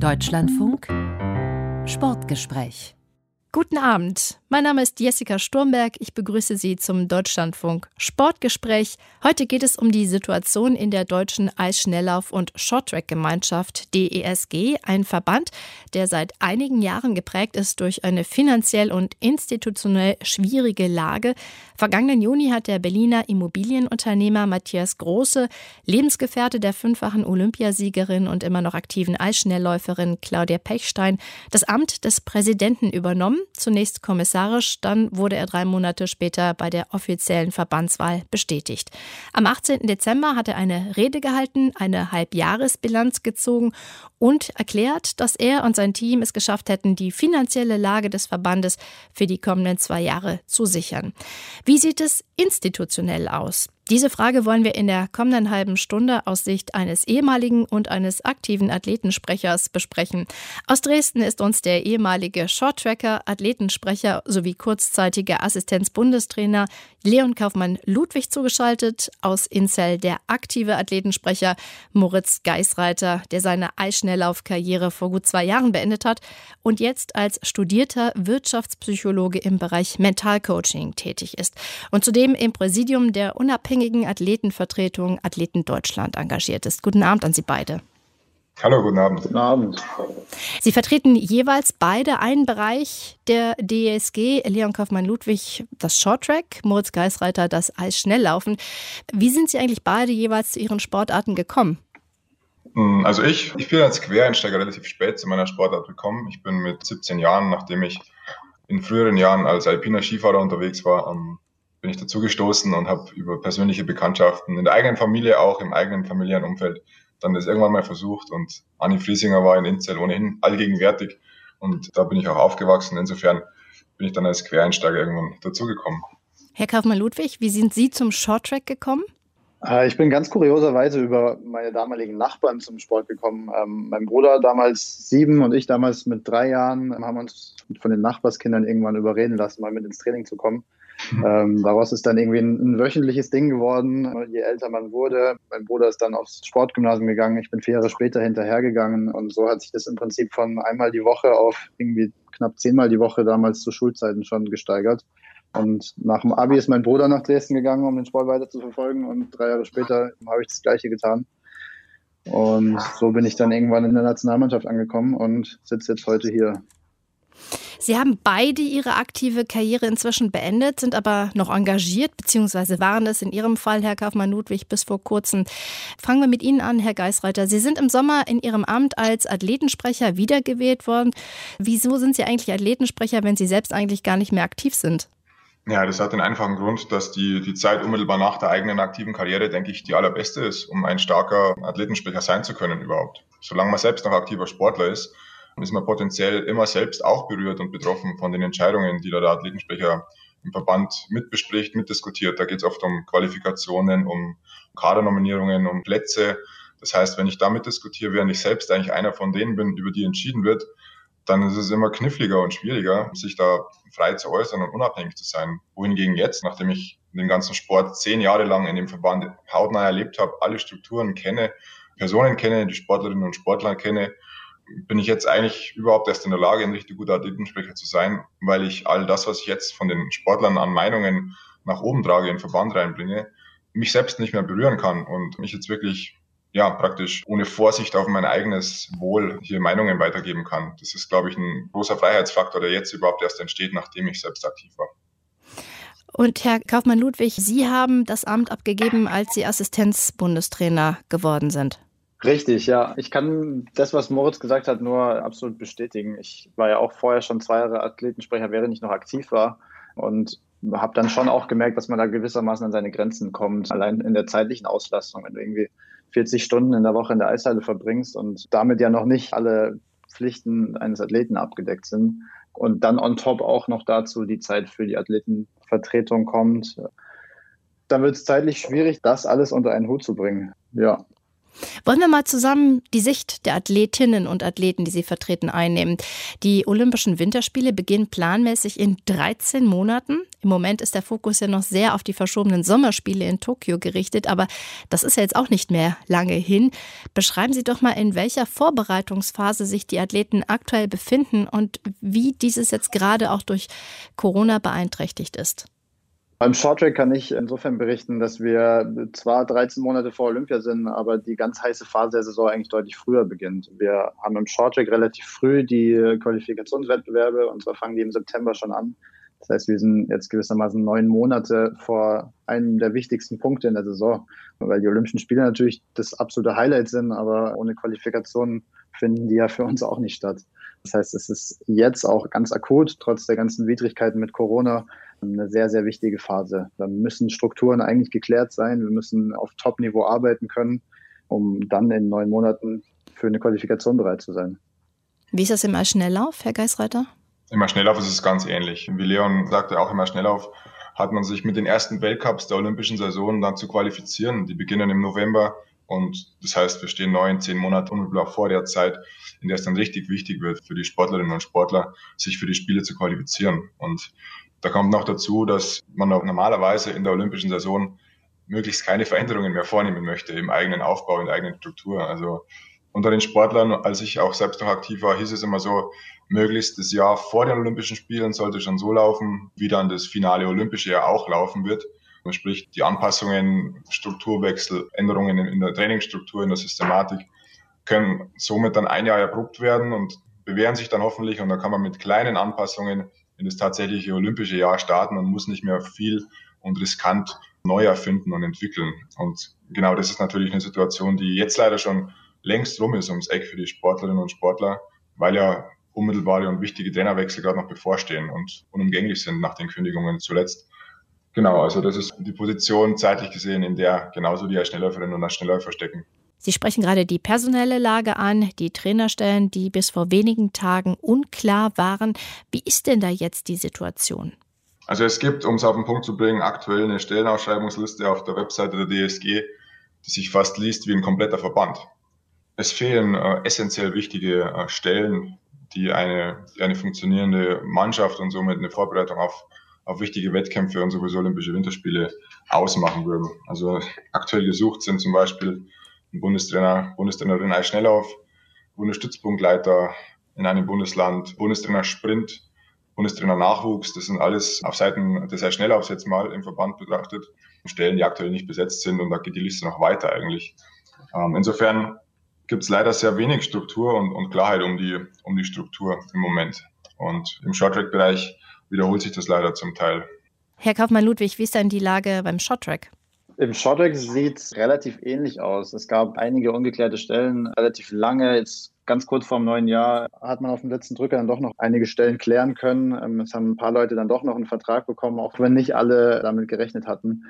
Deutschlandfunk Sportgespräch Guten Abend. Mein Name ist Jessica Sturmberg. Ich begrüße Sie zum Deutschlandfunk Sportgespräch. Heute geht es um die Situation in der deutschen Eisschnelllauf- und Shorttrack-Gemeinschaft DESG, ein Verband, der seit einigen Jahren geprägt ist durch eine finanziell und institutionell schwierige Lage. Vergangenen Juni hat der Berliner Immobilienunternehmer Matthias Große, Lebensgefährte der fünffachen Olympiasiegerin und immer noch aktiven Eisschnellläuferin Claudia Pechstein, das Amt des Präsidenten übernommen zunächst kommissarisch, dann wurde er drei Monate später bei der offiziellen Verbandswahl bestätigt. Am 18. Dezember hat er eine Rede gehalten, eine Halbjahresbilanz gezogen und erklärt, dass er und sein Team es geschafft hätten, die finanzielle Lage des Verbandes für die kommenden zwei Jahre zu sichern. Wie sieht es institutionell aus? Diese Frage wollen wir in der kommenden halben Stunde aus Sicht eines ehemaligen und eines aktiven Athletensprechers besprechen. Aus Dresden ist uns der ehemalige Shorttracker, Athletensprecher sowie kurzzeitige Assistenzbundestrainer Leon Kaufmann-Ludwig zugeschaltet. Aus Inzell der aktive Athletensprecher Moritz Geisreiter, der seine Eisschnelllaufkarriere vor gut zwei Jahren beendet hat und jetzt als studierter Wirtschaftspsychologe im Bereich Mentalcoaching tätig ist und zudem im Präsidium der unabhängigen unabhängigen Athletenvertretung Athleten Deutschland engagiert ist. Guten Abend an Sie beide. Hallo, guten Abend. Guten Abend. Sie vertreten jeweils beide einen Bereich der DSG. Leon Kaufmann-Ludwig das Shorttrack, Moritz Geisreiter das Eisschnelllaufen. Wie sind Sie eigentlich beide jeweils zu Ihren Sportarten gekommen? Hm, also ich, ich bin als Quereinsteiger relativ spät zu meiner Sportart gekommen. Ich bin mit 17 Jahren, nachdem ich in früheren Jahren als alpiner Skifahrer unterwegs war, bin ich dazu gestoßen und habe über persönliche Bekanntschaften in der eigenen Familie, auch im eigenen familiären Umfeld, dann das irgendwann mal versucht. Und Anni Friesinger war in Inzell ohnehin allgegenwärtig und da bin ich auch aufgewachsen. Insofern bin ich dann als Quereinsteiger irgendwann dazugekommen. Herr Kaufmann-Ludwig, wie sind Sie zum Shorttrack gekommen? Äh, ich bin ganz kurioserweise über meine damaligen Nachbarn zum Sport gekommen. Ähm, mein Bruder damals sieben und ich damals mit drei Jahren haben uns von den Nachbarskindern irgendwann überreden lassen, mal mit ins Training zu kommen. Ähm, daraus ist dann irgendwie ein, ein, wöchentliches Ding geworden, je älter man wurde. Mein Bruder ist dann aufs Sportgymnasium gegangen, ich bin vier Jahre später hinterhergegangen und so hat sich das im Prinzip von einmal die Woche auf irgendwie knapp zehnmal die Woche damals zu Schulzeiten schon gesteigert. Und nach dem Abi ist mein Bruder nach Dresden gegangen, um den Sport weiter zu verfolgen und drei Jahre später habe ich das Gleiche getan. Und so bin ich dann irgendwann in der Nationalmannschaft angekommen und sitze jetzt heute hier. Sie haben beide Ihre aktive Karriere inzwischen beendet, sind aber noch engagiert, beziehungsweise waren es in Ihrem Fall, Herr Kaufmann-Ludwig, bis vor kurzem. Fangen wir mit Ihnen an, Herr Geisreiter. Sie sind im Sommer in Ihrem Amt als Athletensprecher wiedergewählt worden. Wieso sind Sie eigentlich Athletensprecher, wenn Sie selbst eigentlich gar nicht mehr aktiv sind? Ja, das hat den einfachen Grund, dass die, die Zeit unmittelbar nach der eigenen aktiven Karriere, denke ich, die allerbeste ist, um ein starker Athletensprecher sein zu können überhaupt. Solange man selbst noch aktiver Sportler ist, ist man potenziell immer selbst auch berührt und betroffen von den Entscheidungen, die da der Athletensprecher im Verband mitbespricht, mitdiskutiert. Da geht es oft um Qualifikationen, um Kadernominierungen, um Plätze. Das heißt, wenn ich damit diskutiere, während ich selbst eigentlich einer von denen bin, über die entschieden wird, dann ist es immer kniffliger und schwieriger, sich da frei zu äußern und unabhängig zu sein. Wohingegen jetzt, nachdem ich den ganzen Sport zehn Jahre lang in dem Verband hautnah erlebt habe, alle Strukturen kenne, Personen kenne, die Sportlerinnen und Sportler kenne, bin ich jetzt eigentlich überhaupt erst in der Lage, ein richtig guter Athletensprecher zu sein, weil ich all das, was ich jetzt von den Sportlern an Meinungen nach oben trage, in Verband reinbringe, mich selbst nicht mehr berühren kann und mich jetzt wirklich ja, praktisch ohne Vorsicht auf mein eigenes Wohl hier Meinungen weitergeben kann. Das ist, glaube ich, ein großer Freiheitsfaktor, der jetzt überhaupt erst entsteht, nachdem ich selbst aktiv war. Und Herr Kaufmann-Ludwig, Sie haben das Amt abgegeben, als Sie Assistenzbundestrainer geworden sind. Richtig, ja. Ich kann das, was Moritz gesagt hat, nur absolut bestätigen. Ich war ja auch vorher schon zwei Jahre Athletensprecher, während ich noch aktiv war. Und habe dann schon auch gemerkt, dass man da gewissermaßen an seine Grenzen kommt. Allein in der zeitlichen Auslastung, wenn du irgendwie 40 Stunden in der Woche in der Eishalle verbringst und damit ja noch nicht alle Pflichten eines Athleten abgedeckt sind. Und dann on top auch noch dazu die Zeit für die Athletenvertretung kommt. Dann wird es zeitlich schwierig, das alles unter einen Hut zu bringen. Ja. Wollen wir mal zusammen die Sicht der Athletinnen und Athleten, die Sie vertreten, einnehmen. Die Olympischen Winterspiele beginnen planmäßig in 13 Monaten. Im Moment ist der Fokus ja noch sehr auf die verschobenen Sommerspiele in Tokio gerichtet, aber das ist ja jetzt auch nicht mehr lange hin. Beschreiben Sie doch mal, in welcher Vorbereitungsphase sich die Athleten aktuell befinden und wie dieses jetzt gerade auch durch Corona beeinträchtigt ist. Beim Shorttrack kann ich insofern berichten, dass wir zwar 13 Monate vor Olympia sind, aber die ganz heiße Phase der Saison eigentlich deutlich früher beginnt. Wir haben im Shorttrack relativ früh die Qualifikationswettbewerbe und zwar fangen die im September schon an. Das heißt, wir sind jetzt gewissermaßen neun Monate vor einem der wichtigsten Punkte in der Saison, weil die Olympischen Spiele natürlich das absolute Highlight sind, aber ohne Qualifikation finden die ja für uns auch nicht statt. Das heißt, es ist jetzt auch ganz akut, trotz der ganzen Widrigkeiten mit Corona, eine sehr, sehr wichtige Phase. Da müssen Strukturen eigentlich geklärt sein. Wir müssen auf Top-Niveau arbeiten können, um dann in neun Monaten für eine Qualifikation bereit zu sein. Wie ist das im Schnelllauf, Herr Geisreiter? Im Schnelllauf ist es ganz ähnlich. Wie Leon sagte, auch im Schnelllauf hat man sich mit den ersten Weltcups der olympischen Saison dann zu qualifizieren. Die beginnen im November und das heißt, wir stehen neun, zehn Monate unmittelbar vor der Zeit, in der es dann richtig wichtig wird für die Sportlerinnen und Sportler, sich für die Spiele zu qualifizieren. Und da kommt noch dazu, dass man normalerweise in der olympischen Saison möglichst keine Veränderungen mehr vornehmen möchte im eigenen Aufbau, in der eigenen Struktur. Also unter den Sportlern, als ich auch selbst noch aktiv war, hieß es immer so, möglichst das Jahr vor den Olympischen Spielen sollte schon so laufen, wie dann das finale Olympische Jahr auch laufen wird. Sprich, die Anpassungen, Strukturwechsel, Änderungen in der Trainingsstruktur, in der Systematik können somit dann ein Jahr erprobt werden und bewähren sich dann hoffentlich und dann kann man mit kleinen Anpassungen in das tatsächliche olympische Jahr starten und muss nicht mehr viel und riskant neu erfinden und entwickeln. Und genau das ist natürlich eine Situation, die jetzt leider schon längst rum ist ums Eck für die Sportlerinnen und Sportler, weil ja unmittelbare und wichtige Trainerwechsel gerade noch bevorstehen und unumgänglich sind nach den Kündigungen zuletzt. Genau, also das ist die Position zeitlich gesehen, in der genauso die Schnellläuferinnen und Schnellläufer stecken. Sie sprechen gerade die personelle Lage an, die Trainerstellen, die bis vor wenigen Tagen unklar waren. Wie ist denn da jetzt die Situation? Also es gibt, um es auf den Punkt zu bringen, aktuell eine Stellenausschreibungsliste auf der Webseite der DSG, die sich fast liest wie ein kompletter Verband. Es fehlen äh, essentiell wichtige äh, Stellen, die eine, die eine funktionierende Mannschaft und somit eine Vorbereitung auf, auf wichtige Wettkämpfe und sowieso Olympische Winterspiele ausmachen würden. Also aktuell gesucht sind zum Beispiel ein Bundestrainer, Bundestrainerin Eisschnelllauf, Bundesstützpunktleiter in einem Bundesland, Bundestrainer Sprint, Bundestrainer Nachwuchs. Das sind alles auf Seiten des Eisschnelllaufs jetzt mal im Verband betrachtet Stellen, die aktuell nicht besetzt sind und da geht die Liste noch weiter eigentlich. Ähm, insofern gibt es leider sehr wenig Struktur und, und Klarheit um die, um die Struktur im Moment. Und im Shorttrack-Bereich wiederholt sich das leider zum Teil. Herr Kaufmann-Ludwig, wie ist denn die Lage beim Shorttrack? Im Shorttrack sieht es relativ ähnlich aus. Es gab einige ungeklärte Stellen, relativ lange. Jetzt ganz kurz vor dem neuen Jahr hat man auf dem letzten Drücker dann doch noch einige Stellen klären können. Ähm, es haben ein paar Leute dann doch noch einen Vertrag bekommen, auch wenn nicht alle damit gerechnet hatten.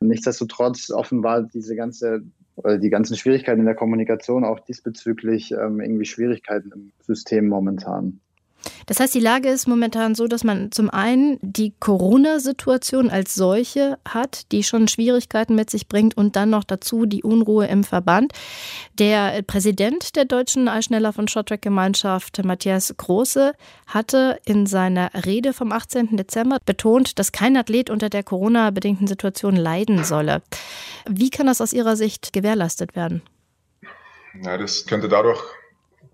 Nichtsdestotrotz offenbar diese ganze oder die ganzen Schwierigkeiten in der Kommunikation auch diesbezüglich ähm, irgendwie Schwierigkeiten im System momentan. Das heißt, die Lage ist momentan so, dass man zum einen die Corona-Situation als solche hat, die schon Schwierigkeiten mit sich bringt und dann noch dazu die Unruhe im Verband. Der Präsident der deutschen Eisschnelllauf- und Shorttrack-Gemeinschaft, Matthias Große, hatte in seiner Rede vom 18. Dezember betont, dass kein Athlet unter der Corona-bedingten Situation leiden solle. Wie kann das aus Ihrer Sicht gewährleistet werden? Ja, das könnte dadurch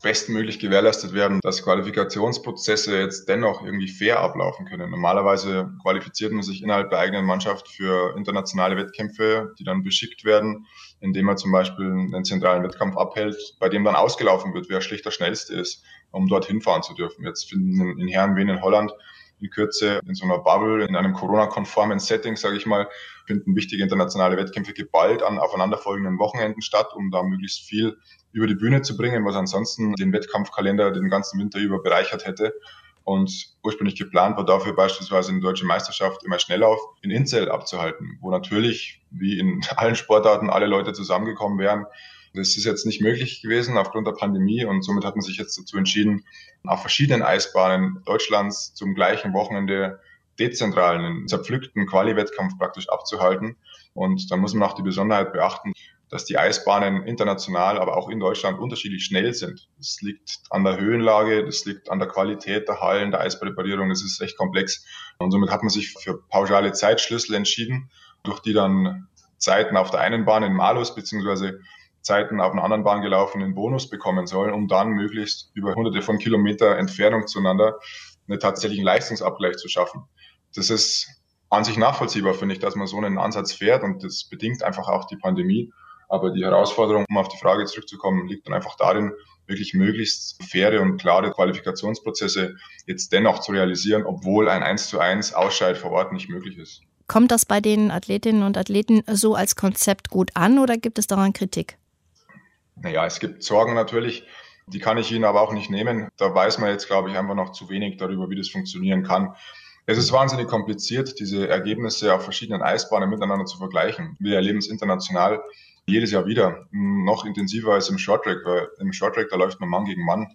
bestmöglich gewährleistet werden, dass Qualifikationsprozesse jetzt dennoch irgendwie fair ablaufen können. Normalerweise qualifiziert man sich innerhalb der eigenen Mannschaft für internationale Wettkämpfe, die dann beschickt werden, indem man zum Beispiel einen zentralen Wettkampf abhält, bei dem dann ausgelaufen wird, wer schlicht der Schnellste ist, um dorthin fahren zu dürfen. Jetzt finden in Herrenwehen in Holland in Kürze in so einer Bubble, in einem Corona-konformen Setting, sage ich mal, finden wichtige internationale Wettkämpfe geballt an aufeinanderfolgenden Wochenenden statt, um da möglichst viel über die Bühne zu bringen, was ansonsten den Wettkampfkalender den ganzen Winter über bereichert hätte. Und ursprünglich geplant war dafür beispielsweise eine deutsche Meisterschaft immer Schnelllauf in Inzell abzuhalten, wo natürlich, wie in allen Sportarten, alle Leute zusammengekommen wären. Das ist jetzt nicht möglich gewesen aufgrund der Pandemie und somit hat man sich jetzt dazu entschieden, auf verschiedenen Eisbahnen Deutschlands zum gleichen Wochenende dezentralen, zerpflückten Quali-Wettkampf praktisch abzuhalten. Und da muss man auch die Besonderheit beachten, dass die Eisbahnen international, aber auch in Deutschland unterschiedlich schnell sind. Das liegt an der Höhenlage, das liegt an der Qualität der Hallen, der Eispräparierung, das ist recht komplex. Und somit hat man sich für pauschale Zeitschlüssel entschieden, durch die dann Zeiten auf der einen Bahn in Malus beziehungsweise Zeiten auf einer anderen Bahn gelaufenen Bonus bekommen sollen, um dann möglichst über hunderte von Kilometer Entfernung zueinander einen tatsächlichen Leistungsabgleich zu schaffen. Das ist an sich nachvollziehbar, finde ich, dass man so einen Ansatz fährt und das bedingt einfach auch die Pandemie. Aber die Herausforderung, um auf die Frage zurückzukommen, liegt dann einfach darin, wirklich möglichst faire und klare Qualifikationsprozesse jetzt dennoch zu realisieren, obwohl ein 1 zu 1 Ausscheid vor Ort nicht möglich ist. Kommt das bei den Athletinnen und Athleten so als Konzept gut an oder gibt es daran Kritik? Naja, es gibt Sorgen natürlich, die kann ich Ihnen aber auch nicht nehmen. Da weiß man jetzt, glaube ich, einfach noch zu wenig darüber, wie das funktionieren kann. Es ist wahnsinnig kompliziert, diese Ergebnisse auf verschiedenen Eisbahnen miteinander zu vergleichen. Wir erleben es international jedes Jahr wieder, noch intensiver als im Shorttrack, weil im Shorttrack, da läuft man Mann gegen Mann.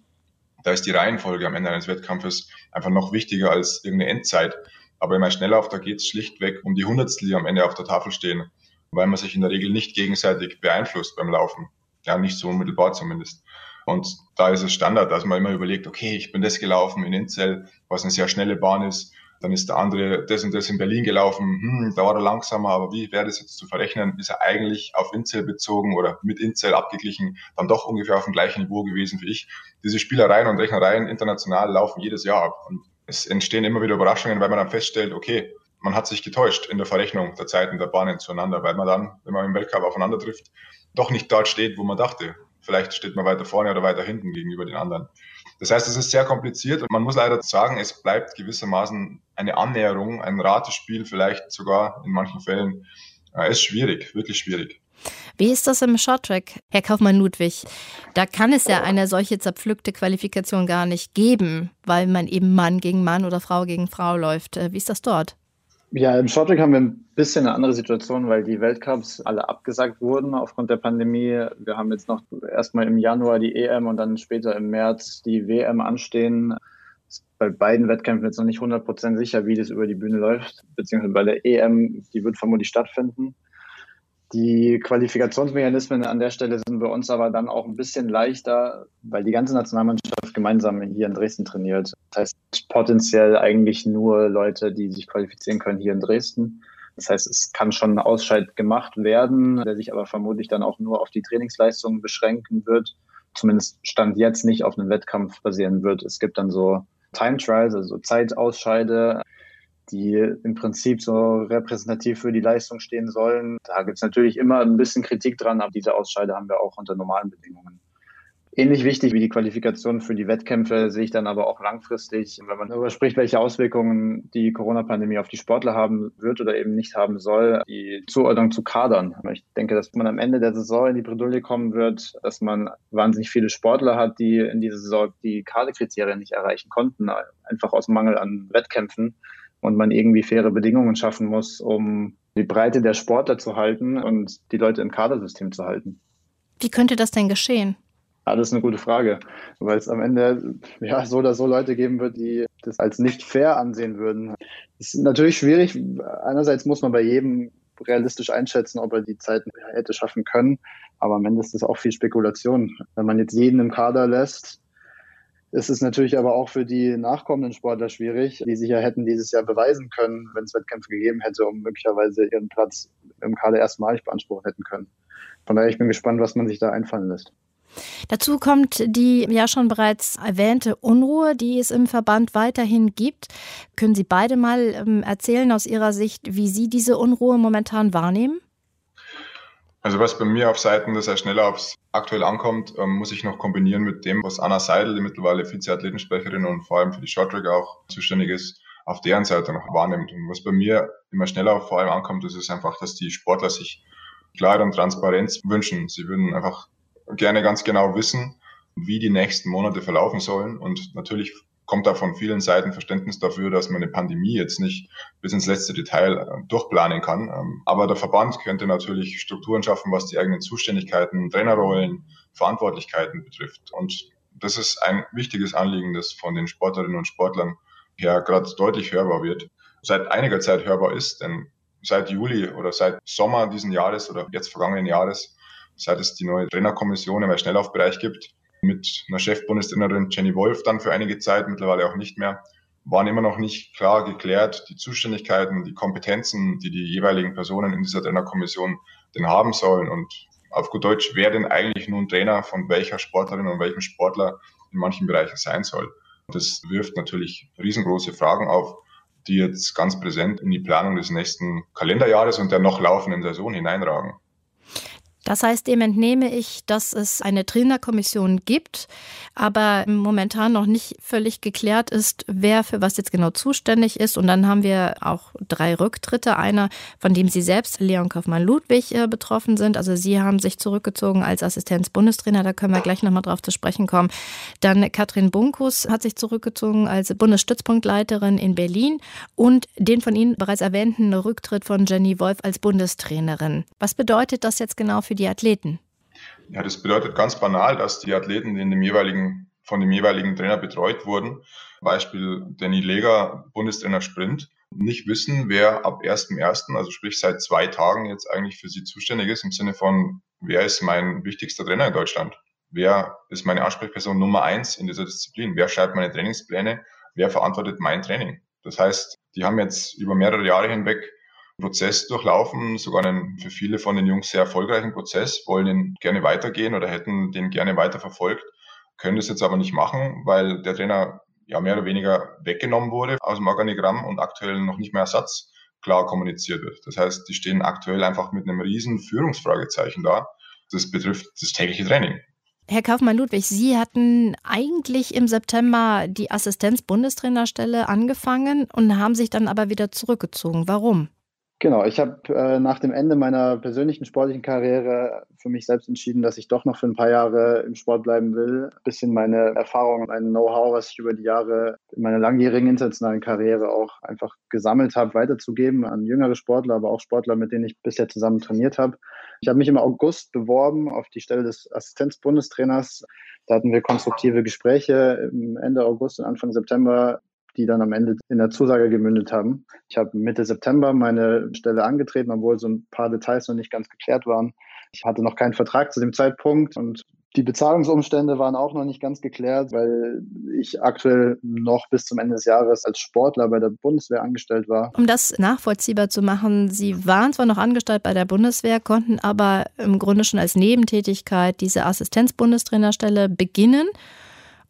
Da ist die Reihenfolge am Ende eines Wettkampfes einfach noch wichtiger als irgendeine Endzeit. Aber im Schnelllauf, da geht es schlichtweg um die Hundertstel, die am Ende auf der Tafel stehen, weil man sich in der Regel nicht gegenseitig beeinflusst beim Laufen. Ja, nicht so unmittelbar zumindest. Und da ist es Standard, dass man immer überlegt, okay, ich bin das gelaufen in Inzell, was eine sehr schnelle Bahn ist. Dann ist der andere das und das in Berlin gelaufen. Hm, da war er langsamer, aber wie wäre das jetzt zu verrechnen? Ist er eigentlich auf Inzell bezogen oder mit Inzell abgeglichen, dann doch ungefähr auf dem gleichen Niveau gewesen wie ich? Diese Spielereien und Rechnereien international laufen jedes Jahr ab. Und es entstehen immer wieder Überraschungen, weil man dann feststellt, okay, man hat sich getäuscht in der Verrechnung der Zeiten der Bahnen zueinander, weil man dann, wenn man im Weltcup aufeinander trifft, doch nicht dort steht, wo man dachte. Vielleicht steht man weiter vorne oder weiter hinten gegenüber den anderen. Das heißt, es ist sehr kompliziert und man muss leider sagen, es bleibt gewissermaßen eine Annäherung, ein Ratespiel vielleicht sogar in manchen Fällen. Es ist schwierig, wirklich schwierig. Wie ist das im Shorttrack, Herr Kaufmann-Ludwig? Da kann es ja eine solche zerpflückte Qualifikation gar nicht geben, weil man eben Mann gegen Mann oder Frau gegen Frau läuft. Wie ist das dort? Ja, im Shorttrack haben wir ein bisschen eine andere Situation, weil die Weltcups alle abgesagt wurden aufgrund der Pandemie. Wir haben jetzt noch erstmal im Januar die EM und dann später im März die WM anstehen. Bei beiden Wettkämpfen jetzt noch nicht 100% sicher, wie das über die Bühne läuft, beziehungsweise bei der EM, die wird vermutlich stattfinden. Die Qualifikationsmechanismen an der Stelle sind bei uns aber dann auch ein bisschen leichter, weil die ganze Nationalmannschaft gemeinsam hier in Dresden trainiert. Das heißt, potenziell eigentlich nur Leute, die sich qualifizieren können hier in Dresden. Das heißt, es kann schon ein Ausscheid gemacht werden, der sich aber vermutlich dann auch nur auf die Trainingsleistungen beschränken wird. Zumindest Stand jetzt nicht auf einem Wettkampf basieren wird. Es gibt dann so Time Trials, also Zeitausscheide, die im Prinzip so repräsentativ für die Leistung stehen sollen. Da gibt es natürlich immer ein bisschen Kritik dran, aber diese Ausscheide haben wir auch unter normalen Bedingungen. Ähnlich wichtig wie die Qualifikation für die Wettkämpfe sehe ich dann aber auch langfristig, wenn man darüber spricht, welche Auswirkungen die Corona-Pandemie auf die Sportler haben wird oder eben nicht haben soll, die Zuordnung zu Kadern. Ich denke, dass man am Ende der Saison in die Bredouille kommen wird, dass man wahnsinnig viele Sportler hat, die in dieser Saison die Kaderkriterien nicht erreichen konnten, einfach aus Mangel an Wettkämpfen und man irgendwie faire Bedingungen schaffen muss, um die Breite der Sportler zu halten und die Leute im Kadersystem zu halten. Wie könnte das denn geschehen? Ja, das ist eine gute Frage, weil es am Ende ja so oder so Leute geben wird, die das als nicht fair ansehen würden. Das ist natürlich schwierig. Einerseits muss man bei jedem realistisch einschätzen, ob er die Zeiten hätte schaffen können, aber am Ende ist das auch viel Spekulation. Wenn man jetzt jeden im Kader lässt, es ist natürlich aber auch für die nachkommenden Sportler schwierig, die sich ja hätten dieses Jahr beweisen können, wenn es Wettkämpfe gegeben hätte, um möglicherweise ihren Platz im Kader erstmalig beanspruchen hätten können. Von daher, ich bin gespannt, was man sich da einfallen lässt. Dazu kommt die ja schon bereits erwähnte Unruhe, die es im Verband weiterhin gibt. Können Sie beide mal ähm, erzählen aus Ihrer Sicht, wie Sie diese Unruhe momentan wahrnehmen? Also was bei mir auf Seiten des Schnelllaufs aktuell ankommt, ähm, muss ich noch kombinieren mit dem, was Anna Seidel, die mittlerweile Vize-Athletensprecherin und vor allem für die Shorttrack auch zuständig ist, auf deren Seite noch wahrnimmt. Und was bei mir immer schneller vor allem ankommt, ist einfach, dass die Sportler sich Klarheit und Transparenz wünschen. Sie würden einfach gerne ganz genau wissen, wie die nächsten Monate verlaufen sollen und natürlich kommt da von vielen Seiten Verständnis dafür, dass man eine Pandemie jetzt nicht bis ins letzte Detail äh, durchplanen kann. Ähm, aber der Verband könnte natürlich Strukturen schaffen, was die eigenen Zuständigkeiten, Trainerrollen, Verantwortlichkeiten betrifft. Und das ist ein wichtiges Anliegen, das von den Sportlerinnen und Sportlern her gerade deutlich hörbar wird. Seit einiger Zeit hörbar ist, denn seit Juli oder seit Sommer diesen Jahres oder jetzt vergangenen Jahres seit es die neue Trainerkommission im Schnelllaufbereich gibt, mit einer Chefbundestrainerin Jenny Wolf dann für einige Zeit, mittlerweile auch nicht mehr, waren immer noch nicht klar geklärt, die Zuständigkeiten, die Kompetenzen, die die jeweiligen Personen in dieser Trainerkommission denn haben sollen. Und auf gut Deutsch, wer denn eigentlich nun Trainer von welcher Sportlerin und welchem Sportler in manchen Bereichen sein soll. Das wirft natürlich riesengroße Fragen auf, die jetzt ganz präsent in die Planung des nächsten Kalenderjahres und der noch laufenden Saison hineinragen. Das heißt, dem entnehme ich, dass es eine Trainerkommission gibt, aber momentan noch nicht völlig geklärt ist, wer für was jetzt genau zuständig ist. Und dann haben wir auch drei Rücktritte. Einer, von dem Sie selbst, Leon Kaufmann-Ludwig, äh, betroffen sind. Also Sie haben sich zurückgezogen als Assistenz-Bundestrainer. Da können wir gleich nochmal drauf zu sprechen kommen. Dann Katrin Bunkus hat sich zurückgezogen als Bundesstützpunktleiterin in Berlin. Und den von Ihnen bereits erwähnten Rücktritt von Jenny Wolf als Bundestrainerin. Was bedeutet das jetzt genau für für die Athleten? Ja, das bedeutet ganz banal, dass die Athleten in dem jeweiligen, von dem jeweiligen Trainer betreut wurden, Beispiel Danny Leger, Bundestrainer Sprint, nicht wissen, wer ab 1.1., also sprich seit zwei Tagen jetzt eigentlich für sie zuständig ist, im Sinne von, wer ist mein wichtigster Trainer in Deutschland? Wer ist meine Ansprechperson Nummer eins in dieser Disziplin? Wer schreibt meine Trainingspläne? Wer verantwortet mein Training? Das heißt, die haben jetzt über mehrere Jahre hinweg Prozess durchlaufen, sogar einen für viele von den Jungs sehr erfolgreichen Prozess, wollen den gerne weitergehen oder hätten den gerne weiter verfolgt, können das jetzt aber nicht machen, weil der Trainer ja mehr oder weniger weggenommen wurde aus dem Organigramm und aktuell noch nicht mehr Ersatz klar kommuniziert wird. Das heißt, die stehen aktuell einfach mit einem riesen Führungsfragezeichen da. Das betrifft das tägliche Training. Herr Kaufmann-Ludwig, Sie hatten eigentlich im September die Assistenz-Bundestrainerstelle angefangen und haben sich dann aber wieder zurückgezogen. Warum? Genau, ich habe äh, nach dem Ende meiner persönlichen sportlichen Karriere für mich selbst entschieden, dass ich doch noch für ein paar Jahre im Sport bleiben will. Ein bisschen meine Erfahrung, mein Know-how, was ich über die Jahre in meiner langjährigen internationalen Karriere auch einfach gesammelt habe, weiterzugeben an jüngere Sportler, aber auch Sportler, mit denen ich bisher zusammen trainiert habe. Ich habe mich im August beworben auf die Stelle des Assistenzbundestrainers. Da hatten wir konstruktive Gespräche Ende August und Anfang September die dann am Ende in der Zusage gemündet haben. Ich habe Mitte September meine Stelle angetreten, obwohl so ein paar Details noch nicht ganz geklärt waren. Ich hatte noch keinen Vertrag zu dem Zeitpunkt und die Bezahlungsumstände waren auch noch nicht ganz geklärt, weil ich aktuell noch bis zum Ende des Jahres als Sportler bei der Bundeswehr angestellt war. Um das nachvollziehbar zu machen, Sie waren zwar noch angestellt bei der Bundeswehr, konnten aber im Grunde schon als Nebentätigkeit diese Assistenz-Bundestrainerstelle beginnen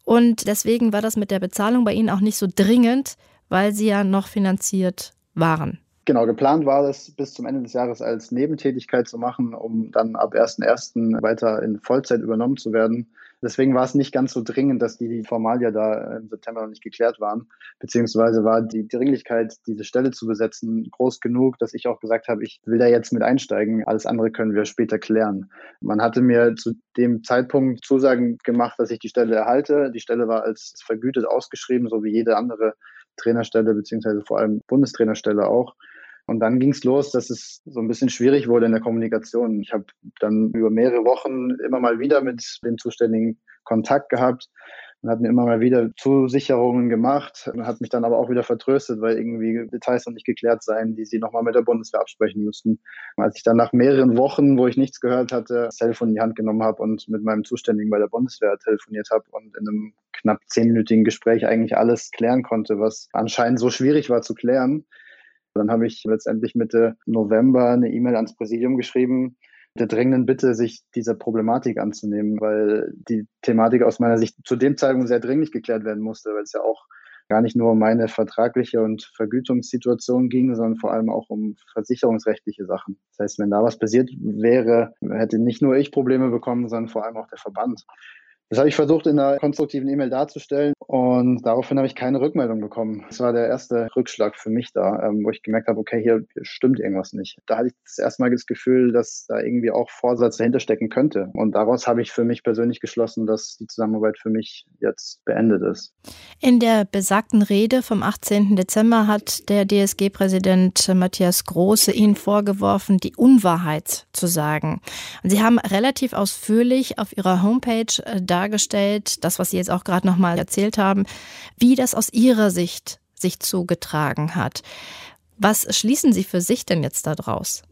und deswegen war das mit der Bezahlung bei Ihnen auch nicht so dringend, weil Sie ja noch finanziert waren. Genau, geplant war es bis zum Ende des Jahres als Nebentätigkeit zu machen, um dann ab 1.1. weiter in Vollzeit übernommen zu werden. Deswegen war es nicht ganz so dringend, dass die Formalia da im September noch nicht geklärt waren. Beziehungsweise war die Dringlichkeit, diese Stelle zu besetzen, groß genug, dass ich auch gesagt habe, ich will da jetzt mit einsteigen. Alles andere können wir später klären. Man hatte mir zu dem Zeitpunkt Zusagen gemacht, dass ich die Stelle erhalte. Die Stelle war als vergütet ausgeschrieben, so wie jede andere Trainerstelle, beziehungsweise vor allem Bundestrainerstelle auch. Und dann ging es los, dass es so ein bisschen schwierig wurde in der Kommunikation. Ich habe dann über mehrere Wochen immer mal wieder mit dem Zuständigen Kontakt gehabt und hat mir immer mal wieder Zusicherungen gemacht, hat mich dann aber auch wieder vertröstet, weil irgendwie Details noch nicht geklärt seien, die sie nochmal mit der Bundeswehr absprechen müssten. Als ich dann nach mehreren Wochen, wo ich nichts gehört hatte, das Telefon in die Hand genommen habe und mit meinem Zuständigen bei der Bundeswehr telefoniert habe und in einem knapp zehnminütigen Gespräch eigentlich alles klären konnte, was anscheinend so schwierig war zu klären, dann habe ich letztendlich Mitte November eine E-Mail ans Präsidium geschrieben, der dringenden Bitte, sich dieser Problematik anzunehmen, weil die Thematik aus meiner Sicht zu dem Zeitpunkt sehr dringlich geklärt werden musste, weil es ja auch gar nicht nur um meine vertragliche und Vergütungssituation ging, sondern vor allem auch um versicherungsrechtliche Sachen. Das heißt, wenn da was passiert wäre, hätte nicht nur ich Probleme bekommen, sondern vor allem auch der Verband. Das habe ich versucht in einer konstruktiven E-Mail darzustellen und daraufhin habe ich keine Rückmeldung bekommen. Das war der erste Rückschlag für mich da, ähm, wo ich gemerkt habe, okay, hier stimmt irgendwas nicht. Da hatte ich das erste Mal das Gefühl, dass da irgendwie auch Vorsatz dahinter stecken könnte. Und daraus habe ich für mich persönlich geschlossen, dass die Zusammenarbeit für mich jetzt beendet ist. In der besagten Rede vom 18. Dezember hat der DSG-Präsident Matthias Große Ihnen vorgeworfen, die Unwahrheit zu sagen. Und Sie haben relativ ausführlich auf Ihrer Homepage äh, da dargestellt, das, was Sie jetzt auch gerade nochmal erzählt haben, wie das aus Ihrer Sicht sich zugetragen hat. Was schließen Sie für sich denn jetzt daraus?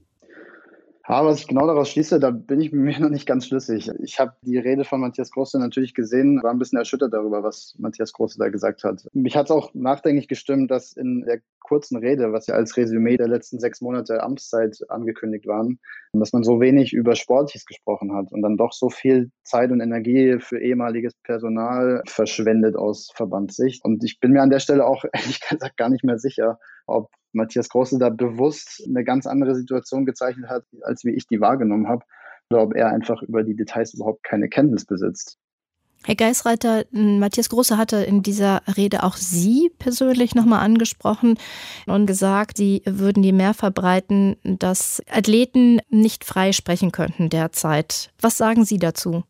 Aber was ich genau daraus schließe, da bin ich mir noch nicht ganz schlüssig. Ich habe die Rede von Matthias Große natürlich gesehen, war ein bisschen erschüttert darüber, was Matthias Große da gesagt hat. Mich hat es auch nachdenklich gestimmt, dass in der kurzen Rede, was ja als Resümee der letzten sechs Monate Amtszeit angekündigt waren, dass man so wenig über Sportliches gesprochen hat und dann doch so viel Zeit und Energie für ehemaliges Personal verschwendet aus Verbandssicht. Und ich bin mir an der Stelle auch ehrlich gesagt gar nicht mehr sicher, ob Matthias Große da bewusst eine ganz andere Situation gezeichnet hat, als wie ich die wahrgenommen habe, oder ob er einfach über die Details überhaupt keine Kenntnis besitzt. Herr Geisreiter, Matthias Große hatte in dieser Rede auch Sie persönlich nochmal angesprochen und gesagt, Sie würden die mehr verbreiten, dass Athleten nicht frei sprechen könnten derzeit. Was sagen Sie dazu?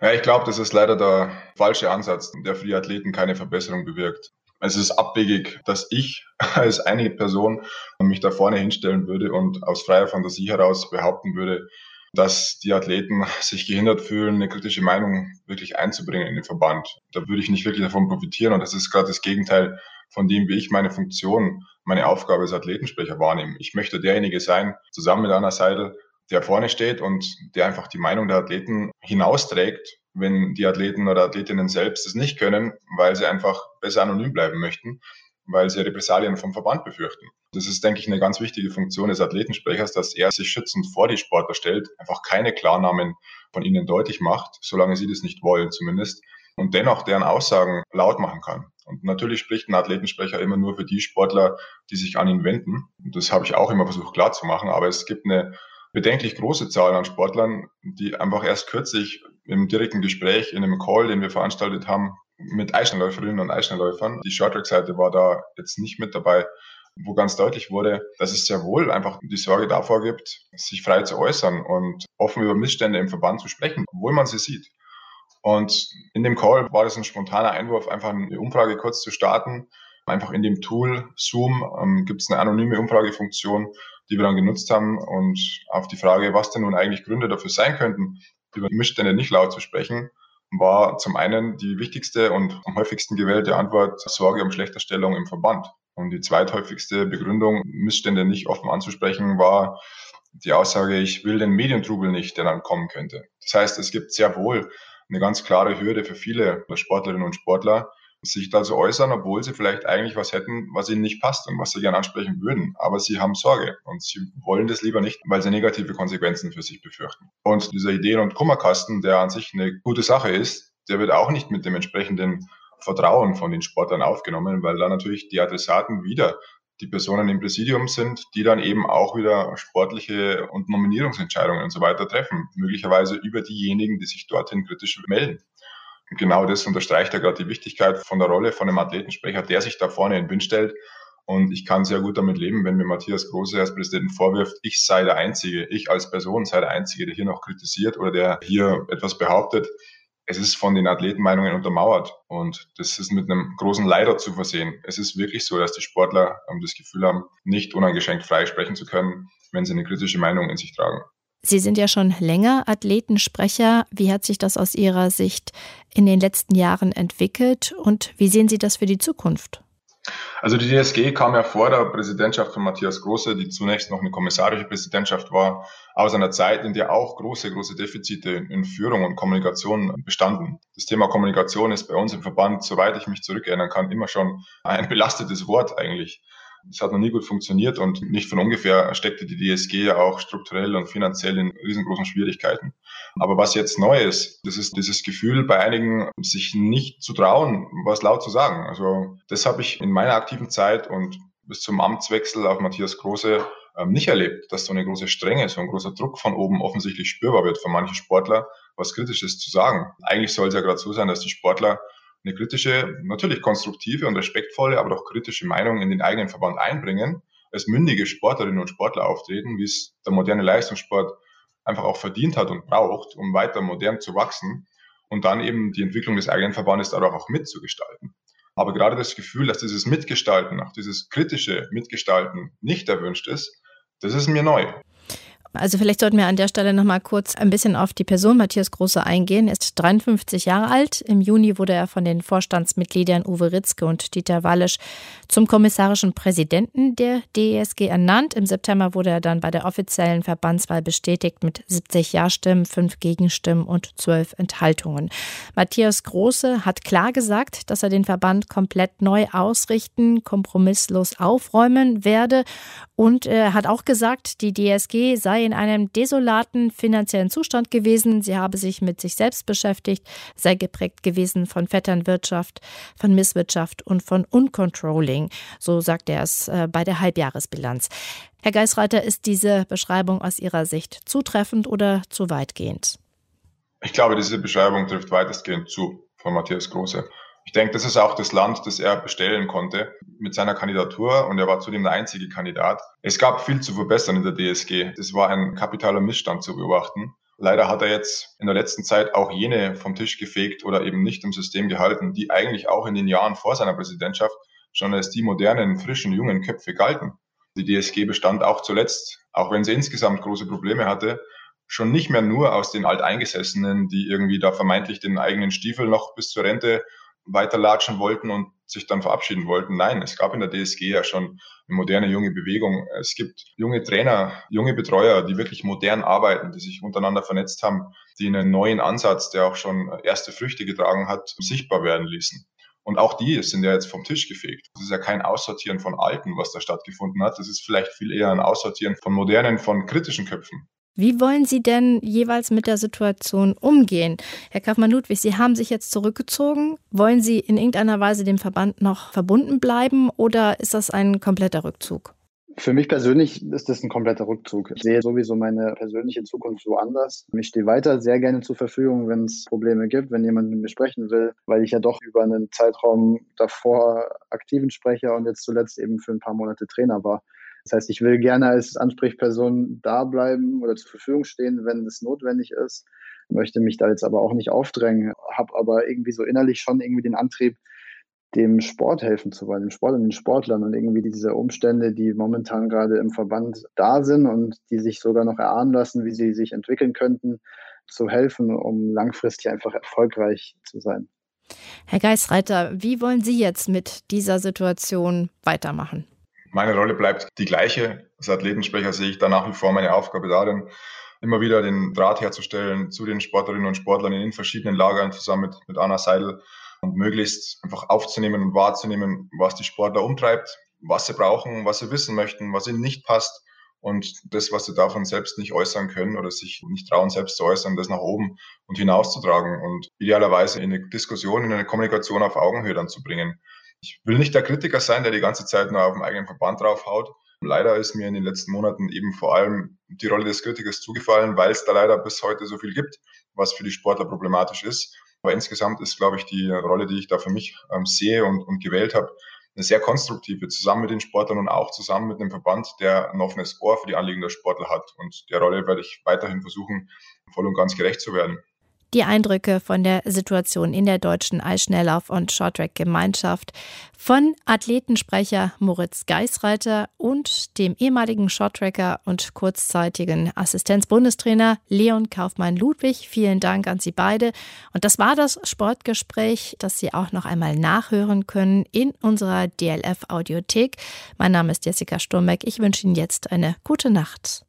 Ja, ich glaube, das ist leider der falsche Ansatz, der für die Athleten keine Verbesserung bewirkt. Es ist abwegig, dass ich als eine Person mich da vorne hinstellen würde und aus freier Fantasie heraus behaupten würde, dass die Athleten sich gehindert fühlen, eine kritische Meinung wirklich einzubringen in den Verband. Da würde ich nicht wirklich davon profitieren und das ist gerade das Gegenteil von dem, wie ich meine Funktion, meine Aufgabe als Athletensprecher wahrnehme. Ich möchte derjenige sein, zusammen mit Anna Seidel, der vorne steht und der einfach die Meinung der Athleten hinausträgt wenn die Athleten oder Athletinnen selbst es nicht können, weil sie einfach besser anonym bleiben möchten, weil sie Repressalien vom Verband befürchten. Das ist, denke ich, eine ganz wichtige Funktion des Athletensprechers, dass er sich schützend vor die Sportler stellt, einfach keine Klarnamen von ihnen deutlich macht, solange sie das nicht wollen zumindest, und dennoch deren Aussagen laut machen kann. Und natürlich spricht ein Athletensprecher immer nur für die Sportler, die sich an ihn wenden. Das habe ich auch immer versucht klarzumachen, aber es gibt eine bedenklich große Zahl an Sportlern, die einfach erst kürzlich im direkten Gespräch, in einem Call, den wir veranstaltet haben, mit Eisschnellläuferinnen und Eisschnellläufern. Die Shorttrack-Seite war da jetzt nicht mit dabei, wo ganz deutlich wurde, dass es sehr wohl einfach die Sorge davor gibt, sich frei zu äußern und offen über Missstände im Verband zu sprechen, obwohl man sie sieht. Und in dem Call war das ein spontaner Einwurf, einfach eine Umfrage kurz zu starten. Einfach in dem Tool Zoom ähm, gibt es eine anonyme Umfragefunktion, die wir dann genutzt haben und auf die Frage, was denn nun eigentlich Gründe dafür sein könnten, über Missstände nicht laut zu sprechen, war zum einen die wichtigste und am häufigsten gewählte Antwort Sorge um Schlechterstellung im Verband. Und die zweithäufigste Begründung, Missstände nicht offen anzusprechen, war die Aussage, ich will den Medientrubel nicht, der dann kommen könnte. Das heißt, es gibt sehr wohl eine ganz klare Hürde für viele Sportlerinnen und Sportler, sich da zu äußern, obwohl sie vielleicht eigentlich was hätten, was ihnen nicht passt und was sie gerne ansprechen würden. Aber sie haben Sorge und sie wollen das lieber nicht, weil sie negative Konsequenzen für sich befürchten. Und dieser Ideen- und Kummerkasten, der an sich eine gute Sache ist, der wird auch nicht mit dem entsprechenden Vertrauen von den Sportlern aufgenommen, weil da natürlich die Adressaten wieder die Personen im Präsidium sind, die dann eben auch wieder sportliche und Nominierungsentscheidungen und so weiter treffen, möglicherweise über diejenigen, die sich dorthin kritisch melden genau das unterstreicht ja gerade die Wichtigkeit von der Rolle von einem Athletensprecher, der sich da vorne in den Wind stellt. Und ich kann sehr gut damit leben, wenn mir Matthias Große als Präsident vorwirft, ich sei der Einzige, ich als Person sei der Einzige, der hier noch kritisiert oder der hier etwas behauptet. Es ist von den Athletenmeinungen untermauert und das ist mit einem großen Leider zu versehen. Es ist wirklich so, dass die Sportler das Gefühl haben, nicht uneingeschränkt frei sprechen zu können, wenn sie eine kritische Meinung in sich tragen. Sie sind ja schon länger Athletensprecher. Wie hat sich das aus Ihrer Sicht in den letzten Jahren entwickelt und wie sehen Sie das für die Zukunft? Also die DSG kam ja vor der Präsidentschaft von Matthias Große, die zunächst noch eine kommissarische Präsidentschaft war, aus einer Zeit, in der auch große, große Defizite in Führung und Kommunikation bestanden. Das Thema Kommunikation ist bei uns im Verband, soweit ich mich zurückerinnern kann, immer schon ein belastetes Wort eigentlich. Das hat noch nie gut funktioniert und nicht von ungefähr steckte die DSG ja auch strukturell und finanziell in riesengroßen Schwierigkeiten. Aber was jetzt neu ist, das ist dieses Gefühl bei einigen, sich nicht zu trauen, was laut zu sagen. Also das habe ich in meiner aktiven Zeit und bis zum Amtswechsel auf Matthias Große ähm, nicht erlebt, dass so eine große Strenge, so ein großer Druck von oben offensichtlich spürbar wird für manche Sportler, was Kritisches zu sagen. Eigentlich soll es ja gerade so sein, dass die Sportler eine kritische, natürlich konstruktive und respektvolle, aber doch kritische Meinung in den eigenen Verband einbringen, als mündige Sportlerinnen und Sportler auftreten, wie es der moderne Leistungssport einfach auch verdient hat und braucht, um weiter modern zu wachsen und dann eben die Entwicklung des eigenen Verbandes dadurch auch mitzugestalten. Aber gerade das Gefühl, dass dieses Mitgestalten, auch dieses kritische Mitgestalten nicht erwünscht ist, das ist mir neu. Also vielleicht sollten wir an der Stelle noch mal kurz ein bisschen auf die Person Matthias Große eingehen. Er ist 53 Jahre alt. Im Juni wurde er von den Vorstandsmitgliedern Uwe Ritzke und Dieter Wallisch zum kommissarischen Präsidenten der DESG ernannt. Im September wurde er dann bei der offiziellen Verbandswahl bestätigt mit 70 Ja-Stimmen, 5 Gegenstimmen und 12 Enthaltungen. Matthias Große hat klar gesagt, dass er den Verband komplett neu ausrichten, kompromisslos aufräumen werde und er hat auch gesagt, die DSG sei in einem desolaten finanziellen Zustand gewesen. Sie habe sich mit sich selbst beschäftigt, sei geprägt gewesen von Vetternwirtschaft, von Misswirtschaft und von Uncontrolling. So sagt er es äh, bei der Halbjahresbilanz. Herr Geisreiter, ist diese Beschreibung aus Ihrer Sicht zutreffend oder zu weitgehend? Ich glaube, diese Beschreibung trifft weitestgehend zu von Matthias Große. Ich denke, das ist auch das Land, das er bestellen konnte mit seiner Kandidatur und er war zudem der einzige Kandidat. Es gab viel zu verbessern in der DSG. Es war ein kapitaler Missstand zu beobachten. Leider hat er jetzt in der letzten Zeit auch jene vom Tisch gefegt oder eben nicht im System gehalten, die eigentlich auch in den Jahren vor seiner Präsidentschaft schon als die modernen, frischen, jungen Köpfe galten. Die DSG bestand auch zuletzt, auch wenn sie insgesamt große Probleme hatte, schon nicht mehr nur aus den Alteingesessenen, die irgendwie da vermeintlich den eigenen Stiefel noch bis zur Rente weiterlatschen wollten und sich dann verabschieden wollten. Nein, es gab in der DSG ja schon eine moderne junge Bewegung. Es gibt junge Trainer, junge Betreuer, die wirklich modern arbeiten, die sich untereinander vernetzt haben, die einen neuen Ansatz, der auch schon erste Früchte getragen hat, sichtbar werden ließen. Und auch die sind ja jetzt vom Tisch gefegt. Das ist ja kein Aussortieren von Alten, was da stattgefunden hat. Das ist vielleicht viel eher ein Aussortieren von modernen, von kritischen Köpfen. Wie wollen Sie denn jeweils mit der Situation umgehen? Herr Kaufmann-Ludwig, Sie haben sich jetzt zurückgezogen. Wollen Sie in irgendeiner Weise dem Verband noch verbunden bleiben oder ist das ein kompletter Rückzug? Für mich persönlich ist das ein kompletter Rückzug. Ich sehe sowieso meine persönliche Zukunft woanders. Ich stehe weiter sehr gerne zur Verfügung, wenn es Probleme gibt, wenn jemand mit mir sprechen will, weil ich ja doch über einen Zeitraum davor aktiven Sprecher und jetzt zuletzt eben für ein paar Monate Trainer war. Das heißt, ich will gerne als Ansprechperson da bleiben oder zur Verfügung stehen, wenn es notwendig ist. Möchte mich da jetzt aber auch nicht aufdrängen, habe aber irgendwie so innerlich schon irgendwie den Antrieb, dem Sport helfen zu wollen, dem Sport und den Sportlern und irgendwie diese Umstände, die momentan gerade im Verband da sind und die sich sogar noch erahnen lassen, wie sie sich entwickeln könnten, zu helfen, um langfristig einfach erfolgreich zu sein. Herr Geisreiter, wie wollen Sie jetzt mit dieser Situation weitermachen? Meine Rolle bleibt die gleiche. Als Athletensprecher sehe ich da nach wie vor meine Aufgabe darin, immer wieder den Draht herzustellen zu den Sportlerinnen und Sportlern in den verschiedenen Lagern zusammen mit, mit Anna Seidel und möglichst einfach aufzunehmen und wahrzunehmen, was die Sportler umtreibt, was sie brauchen, was sie wissen möchten, was ihnen nicht passt und das, was sie davon selbst nicht äußern können oder sich nicht trauen, selbst zu äußern, das nach oben und hinauszutragen und idealerweise in eine Diskussion, in eine Kommunikation auf Augenhöhe dann zu bringen. Ich will nicht der Kritiker sein, der die ganze Zeit nur auf den eigenen Verband draufhaut. Leider ist mir in den letzten Monaten eben vor allem die Rolle des Kritikers zugefallen, weil es da leider bis heute so viel gibt, was für die Sportler problematisch ist. Aber insgesamt ist, glaube ich, die Rolle, die ich da für mich ähm, sehe und, und gewählt habe, eine sehr konstruktive, zusammen mit den Sportlern und auch zusammen mit einem Verband, der ein offenes Ohr für die Anliegen der Sportler hat. Und der Rolle werde ich weiterhin versuchen, voll und ganz gerecht zu werden die Eindrücke von der Situation in der deutschen Eisschnelllauf- und Shorttrack-Gemeinschaft von Athletensprecher Moritz Geisreiter und dem ehemaligen Shorttracker und kurzzeitigen Assistenzbundestrainer Leon Kaufmann-Ludwig. Vielen Dank an Sie beide. Und das war das Sportgespräch, das Sie auch noch einmal nachhören können in unserer DLF-Audiothek. Mein Name ist Jessica Sturmbeck. Ich wünsche Ihnen jetzt eine gute Nacht.